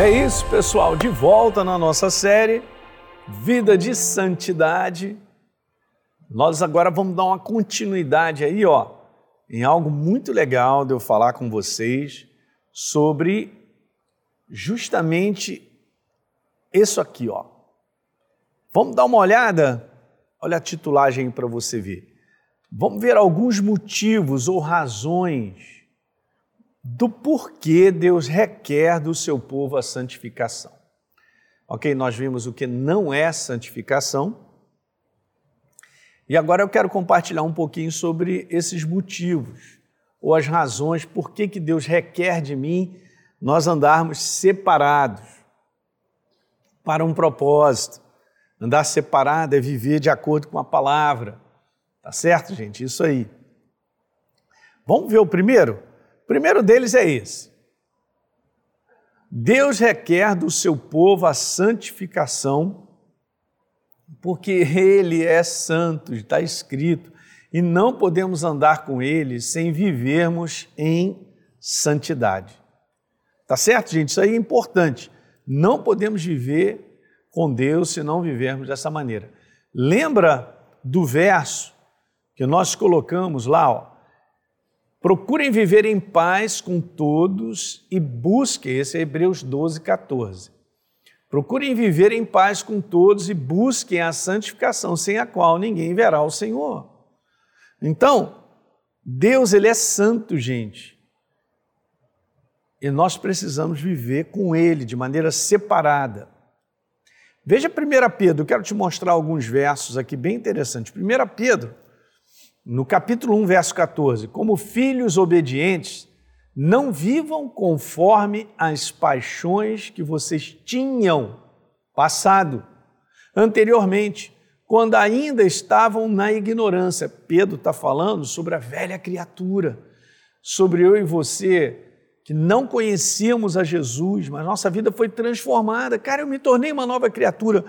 É isso, pessoal, de volta na nossa série Vida de Santidade. Nós agora vamos dar uma continuidade aí, ó, em algo muito legal de eu falar com vocês sobre justamente isso aqui, ó. Vamos dar uma olhada? Olha a titulagem para você ver. Vamos ver alguns motivos ou razões do porquê Deus requer do seu povo a santificação. Ok, nós vimos o que não é santificação. E agora eu quero compartilhar um pouquinho sobre esses motivos ou as razões por que, que Deus requer de mim nós andarmos separados para um propósito. Andar separado é viver de acordo com a palavra. Tá certo, gente? Isso aí. Vamos ver o primeiro? Primeiro deles é esse. Deus requer do seu povo a santificação, porque Ele é santo, está escrito, e não podemos andar com Ele sem vivermos em santidade. Tá certo, gente? Isso aí é importante. Não podemos viver com Deus se não vivermos dessa maneira. Lembra do verso que nós colocamos lá, ó, Procurem viver em paz com todos e busquem, esse é Hebreus 12, 14. Procurem viver em paz com todos e busquem a santificação, sem a qual ninguém verá o Senhor. Então, Deus, Ele é santo, gente. E nós precisamos viver com Ele de maneira separada. Veja 1 Pedro, eu quero te mostrar alguns versos aqui bem interessantes. 1 Pedro no capítulo 1, verso 14: Como filhos obedientes, não vivam conforme as paixões que vocês tinham passado anteriormente, quando ainda estavam na ignorância. Pedro está falando sobre a velha criatura, sobre eu e você que não conhecíamos a Jesus, mas nossa vida foi transformada. Cara, eu me tornei uma nova criatura.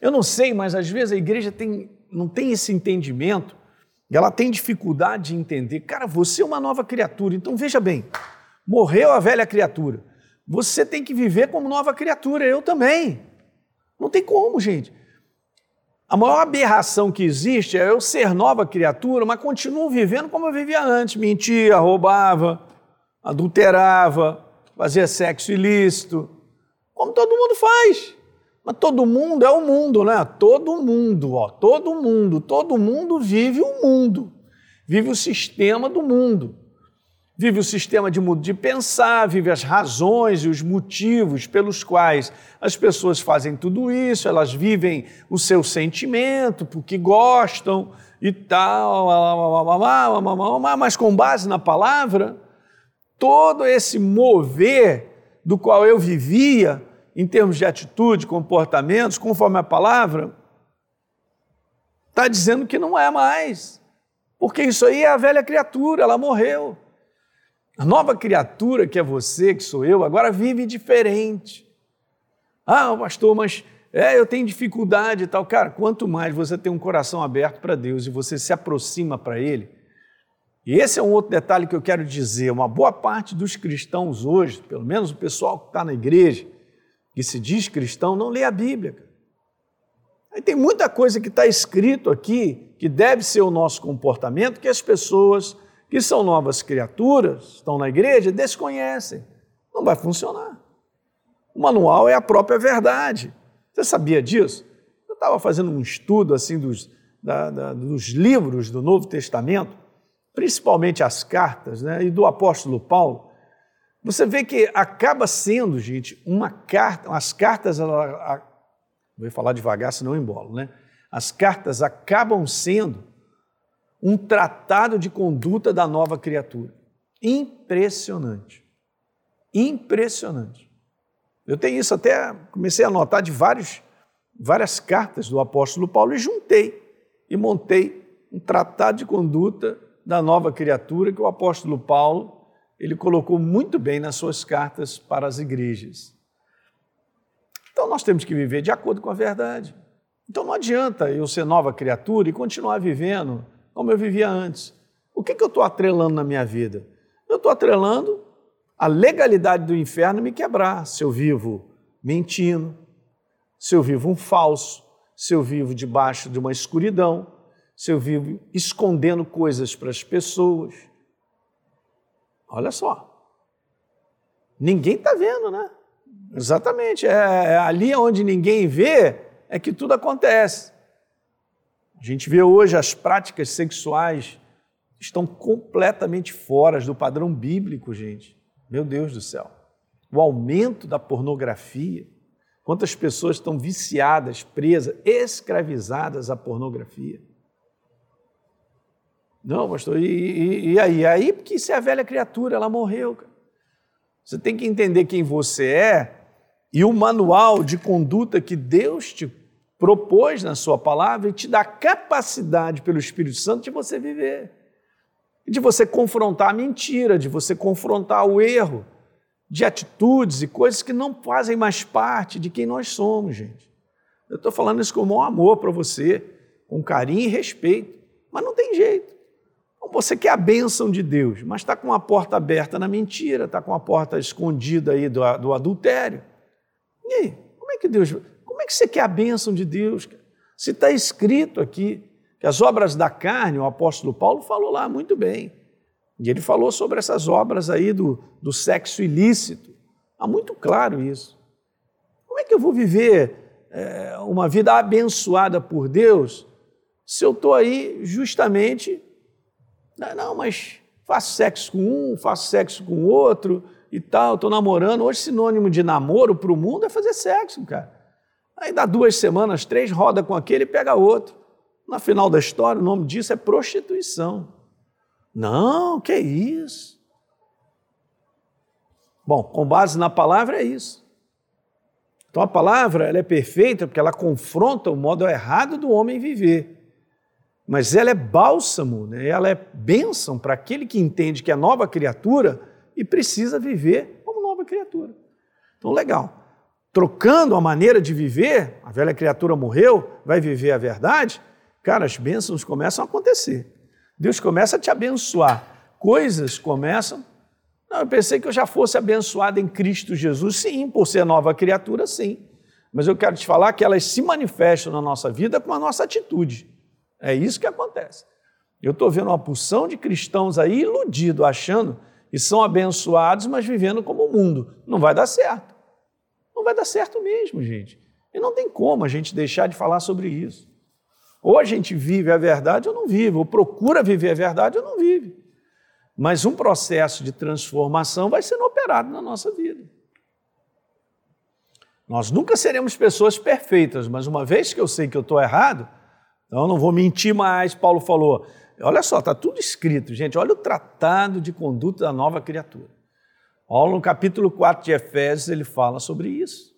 Eu não sei, mas às vezes a igreja tem, não tem esse entendimento e ela tem dificuldade de entender, cara, você é uma nova criatura, então veja bem, morreu a velha criatura. Você tem que viver como nova criatura, eu também. Não tem como, gente. A maior aberração que existe é eu ser nova criatura, mas continuo vivendo como eu vivia antes. Mentia, roubava, adulterava, fazia sexo ilícito, como todo mundo faz. Mas todo mundo é o mundo, né? Todo mundo, ó, todo mundo, todo mundo vive o mundo, vive o sistema do mundo, vive o sistema de mundo de pensar, vive as razões e os motivos pelos quais as pessoas fazem tudo isso, elas vivem o seu sentimento, porque gostam e tal, mas com base na palavra, todo esse mover do qual eu vivia em termos de atitude, comportamentos, conforme a palavra, está dizendo que não é mais. Porque isso aí é a velha criatura, ela morreu. A nova criatura que é você, que sou eu, agora vive diferente. Ah, pastor, mas é, eu tenho dificuldade e tal. Cara, quanto mais você tem um coração aberto para Deus e você se aproxima para Ele, e esse é um outro detalhe que eu quero dizer: uma boa parte dos cristãos hoje, pelo menos o pessoal que está na igreja, que se diz cristão não lê a Bíblia. Aí tem muita coisa que está escrito aqui que deve ser o nosso comportamento que as pessoas que são novas criaturas, estão na igreja, desconhecem. Não vai funcionar. O manual é a própria verdade. Você sabia disso? Eu estava fazendo um estudo assim dos, da, da, dos livros do Novo Testamento, principalmente as cartas, né, e do apóstolo Paulo. Você vê que acaba sendo, gente, uma carta, as cartas, ela, vou falar devagar, senão eu embolo, né? As cartas acabam sendo um tratado de conduta da nova criatura. Impressionante. Impressionante. Eu tenho isso até, comecei a notar de vários, várias cartas do apóstolo Paulo e juntei e montei um tratado de conduta da nova criatura que o apóstolo Paulo ele colocou muito bem nas suas cartas para as igrejas. Então nós temos que viver de acordo com a verdade. Então não adianta eu ser nova criatura e continuar vivendo como eu vivia antes. O que, que eu estou atrelando na minha vida? Eu estou atrelando a legalidade do inferno me quebrar se eu vivo mentindo, se eu vivo um falso, se eu vivo debaixo de uma escuridão, se eu vivo escondendo coisas para as pessoas. Olha só. Ninguém está vendo, né? Exatamente. É, é ali onde ninguém vê é que tudo acontece. A gente vê hoje as práticas sexuais estão completamente fora do padrão bíblico, gente. Meu Deus do céu. O aumento da pornografia, Quantas pessoas estão viciadas, presas, escravizadas à pornografia? Não, pastor, e, e, e aí? Aí, porque isso é a velha criatura, ela morreu. Você tem que entender quem você é e o manual de conduta que Deus te propôs na sua palavra e te dá capacidade pelo Espírito Santo de você viver. De você confrontar a mentira, de você confrontar o erro de atitudes e coisas que não fazem mais parte de quem nós somos, gente. Eu estou falando isso com o maior amor para você, com carinho e respeito, mas não tem jeito. Então, você quer a bênção de Deus, mas está com a porta aberta na mentira, está com a porta escondida aí do, do adultério. E aí, como é que Deus, como é que você quer a bênção de Deus? Se está escrito aqui que as obras da carne, o apóstolo Paulo falou lá muito bem, e ele falou sobre essas obras aí do, do sexo ilícito. Está muito claro isso. Como é que eu vou viver é, uma vida abençoada por Deus se eu estou aí justamente. Não, mas faço sexo com um, faço sexo com outro e tal, estou namorando. Hoje, sinônimo de namoro para o mundo é fazer sexo, cara. Aí dá duas semanas, três, roda com aquele e pega outro. Na final da história, o nome disso é prostituição. Não, que isso? Bom, com base na palavra é isso. Então a palavra ela é perfeita porque ela confronta o modo errado do homem viver. Mas ela é bálsamo, né? ela é bênção para aquele que entende que é nova criatura e precisa viver como nova criatura. Então, legal. Trocando a maneira de viver, a velha criatura morreu, vai viver a verdade, cara, as bênçãos começam a acontecer. Deus começa a te abençoar. Coisas começam. Não, eu pensei que eu já fosse abençoado em Cristo Jesus. Sim, por ser nova criatura, sim. Mas eu quero te falar que elas se manifestam na nossa vida com a nossa atitude. É isso que acontece. Eu estou vendo uma porção de cristãos aí iludidos, achando que são abençoados, mas vivendo como o mundo. Não vai dar certo. Não vai dar certo mesmo, gente. E não tem como a gente deixar de falar sobre isso. Ou a gente vive a verdade ou não vive, ou procura viver a verdade ou não vive. Mas um processo de transformação vai sendo operado na nossa vida. Nós nunca seremos pessoas perfeitas, mas uma vez que eu sei que eu estou errado, então não vou mentir mais. Paulo falou: olha só, está tudo escrito, gente. Olha o tratado de conduta da nova criatura. Paulo, no capítulo 4 de Efésios, ele fala sobre isso.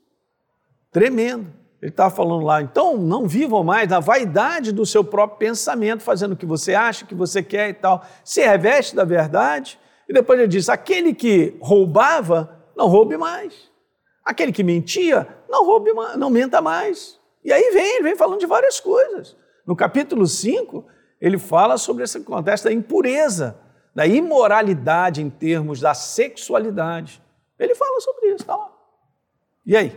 Tremendo. Ele estava falando lá, então não vivam mais na vaidade do seu próprio pensamento, fazendo o que você acha, o que você quer e tal. Se reveste da verdade. E depois ele diz: aquele que roubava, não roube mais. Aquele que mentia, não roube mais, não menta mais. E aí vem, ele vem falando de várias coisas. No capítulo 5, ele fala sobre esse contexto da impureza, da imoralidade em termos da sexualidade. Ele fala sobre isso, tá lá. E aí?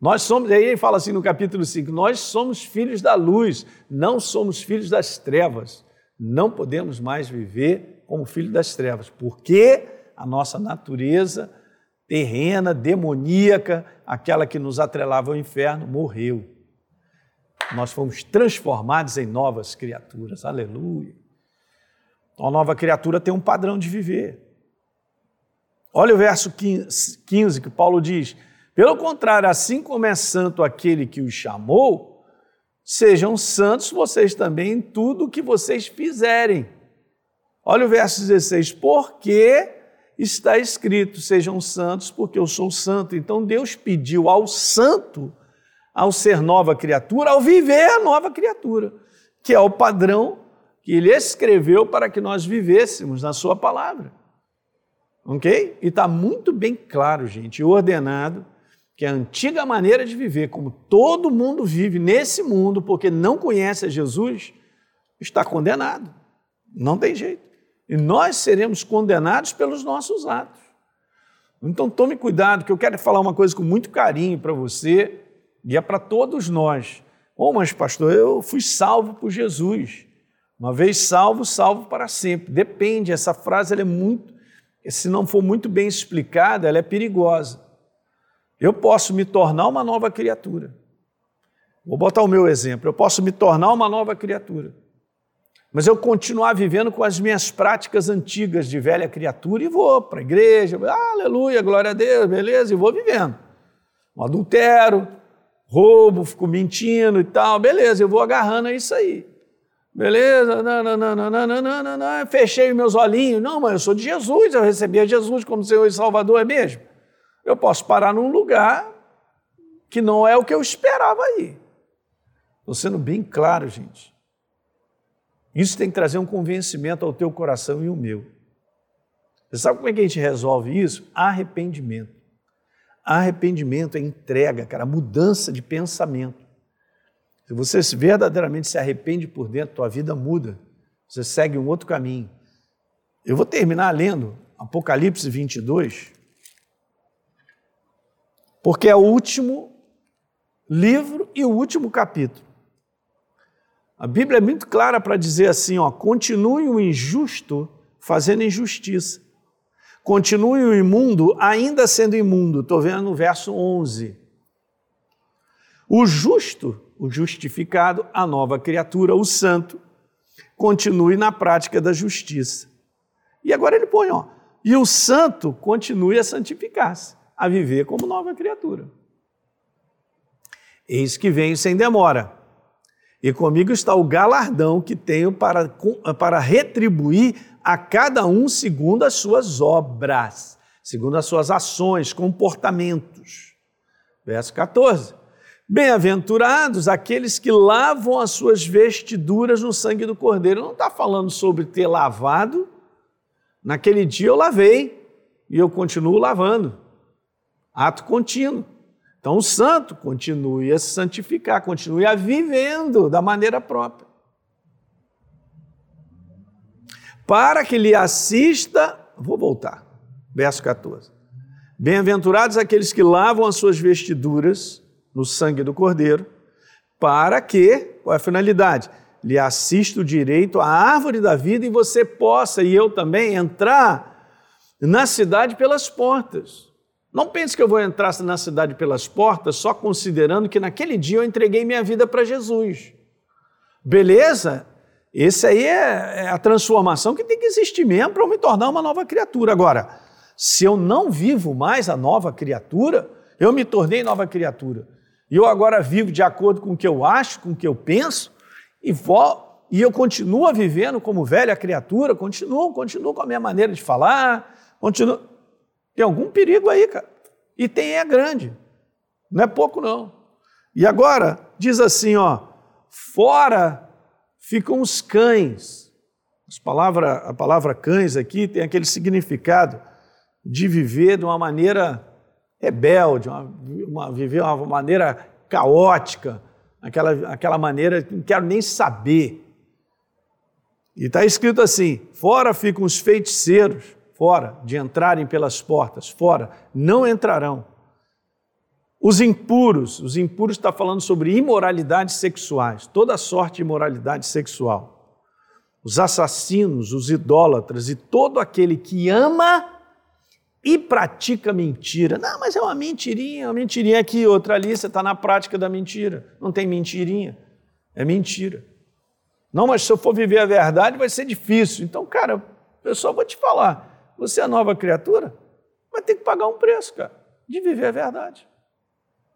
Nós somos, aí ele fala assim no capítulo 5, nós somos filhos da luz, não somos filhos das trevas. Não podemos mais viver como filhos das trevas, porque a nossa natureza terrena, demoníaca, aquela que nos atrelava ao inferno, morreu. Nós fomos transformados em novas criaturas. Aleluia. Então, a nova criatura tem um padrão de viver. Olha o verso 15 que Paulo diz: pelo contrário, assim como é santo aquele que os chamou, sejam santos vocês também em tudo o que vocês fizerem. Olha o verso 16: porque está escrito: sejam santos, porque eu sou santo. Então Deus pediu ao santo, ao ser nova criatura, ao viver a nova criatura, que é o padrão que ele escreveu para que nós vivêssemos na sua palavra. Ok? E está muito bem claro, gente, ordenado que a antiga maneira de viver, como todo mundo vive nesse mundo, porque não conhece a Jesus, está condenado. Não tem jeito. E nós seremos condenados pelos nossos atos. Então tome cuidado, que eu quero falar uma coisa com muito carinho para você e é para todos nós. Oh, mas pastor, eu fui salvo por Jesus. Uma vez salvo, salvo para sempre. Depende, essa frase é muito, se não for muito bem explicada, ela é perigosa. Eu posso me tornar uma nova criatura. Vou botar o meu exemplo. Eu posso me tornar uma nova criatura. Mas eu continuar vivendo com as minhas práticas antigas de velha criatura e vou para a igreja, aleluia, glória a Deus, beleza, e vou vivendo. Um adultério, roubo, fico mentindo e tal, beleza, eu vou agarrando a isso aí. Beleza, não, não, não, não, não, não, não, não, fechei meus olhinhos. Não, mas eu sou de Jesus, eu recebi a Jesus como Senhor e Salvador, é mesmo? Eu posso parar num lugar que não é o que eu esperava aí. Estou sendo bem claro, gente. Isso tem que trazer um convencimento ao teu coração e o meu. Você sabe como é que a gente resolve isso? Arrependimento. Arrependimento é entrega, cara, mudança de pensamento. Se você verdadeiramente se arrepende por dentro, tua vida muda. Você segue um outro caminho. Eu vou terminar lendo Apocalipse 22, porque é o último livro e o último capítulo. A Bíblia é muito clara para dizer assim: ó, continue o injusto fazendo injustiça. Continue o imundo ainda sendo imundo. Estou vendo no verso 11. O justo, o justificado, a nova criatura, o santo, continue na prática da justiça. E agora ele põe, ó, e o santo continue a santificar-se, a viver como nova criatura. Eis que venho sem demora e comigo está o galardão que tenho para, para retribuir a cada um segundo as suas obras, segundo as suas ações, comportamentos. Verso 14. Bem-aventurados aqueles que lavam as suas vestiduras no sangue do Cordeiro. Não está falando sobre ter lavado. Naquele dia eu lavei e eu continuo lavando. Ato contínuo. Então, o santo continue a se santificar, continue a vivendo da maneira própria. Para que lhe assista, vou voltar, verso 14. Bem-aventurados aqueles que lavam as suas vestiduras no sangue do Cordeiro, para que, qual é a finalidade? Lhe assista o direito à árvore da vida e você possa, e eu também, entrar na cidade pelas portas. Não pense que eu vou entrar na cidade pelas portas só considerando que naquele dia eu entreguei minha vida para Jesus. Beleza? Esse aí é, é a transformação que tem que existir mesmo para eu me tornar uma nova criatura. Agora, se eu não vivo mais a nova criatura, eu me tornei nova criatura. E eu agora vivo de acordo com o que eu acho, com o que eu penso, e, vou, e eu continuo vivendo como velha criatura, continuo, continuo com a minha maneira de falar, continuo. Tem algum perigo aí, cara. E tem é grande. Não é pouco, não. E agora, diz assim, ó, fora ficam os cães. Palavra, a palavra cães aqui tem aquele significado de viver de uma maneira rebelde, uma, uma, viver de uma maneira caótica, aquela, aquela maneira que não quero nem saber. E está escrito assim: fora ficam os feiticeiros, fora, de entrarem pelas portas, fora, não entrarão. Os impuros, os impuros está falando sobre imoralidades sexuais, toda sorte de imoralidade sexual. Os assassinos, os idólatras e todo aquele que ama e pratica mentira. Não, mas é uma mentirinha, uma mentirinha aqui, outra ali, você está na prática da mentira. Não tem mentirinha, é mentira. Não, mas se eu for viver a verdade vai ser difícil. Então, cara, só vou te falar, você é nova criatura, vai ter que pagar um preço, cara, de viver a verdade.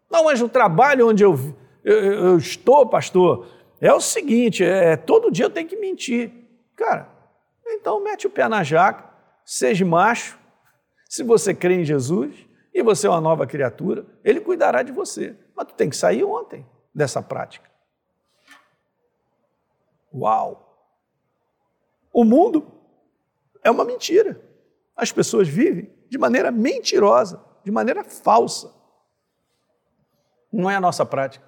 Não, mas o trabalho onde eu, eu, eu estou, pastor, é o seguinte: é, todo dia eu tenho que mentir. Cara, então mete o pé na jaca, seja macho. Se você crê em Jesus e você é uma nova criatura, ele cuidará de você. Mas tu tem que sair ontem dessa prática. Uau! O mundo é uma mentira. As pessoas vivem de maneira mentirosa, de maneira falsa. Não é a nossa prática.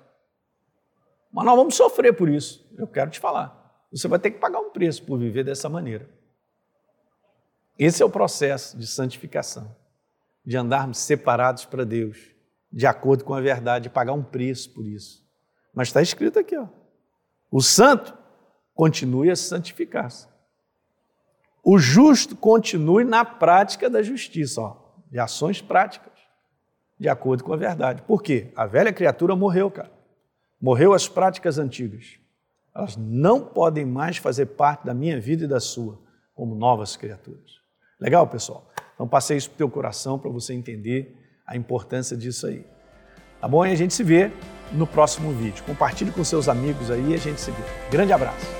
Mas nós vamos sofrer por isso. Eu quero te falar. Você vai ter que pagar um preço por viver dessa maneira. Esse é o processo de santificação. de andarmos separados para Deus, de acordo com a verdade, pagar um preço por isso. Mas está escrito aqui, ó. O santo continue a santificar-se. O justo continue na prática da justiça, ó, de ações práticas, de acordo com a verdade. Por quê? A velha criatura morreu, cara. Morreu as práticas antigas. Elas não podem mais fazer parte da minha vida e da sua, como novas criaturas. Legal, pessoal? Então passei isso para o teu coração para você entender a importância disso aí. Tá bom? E a gente se vê no próximo vídeo. Compartilhe com seus amigos aí e a gente se vê. Grande abraço.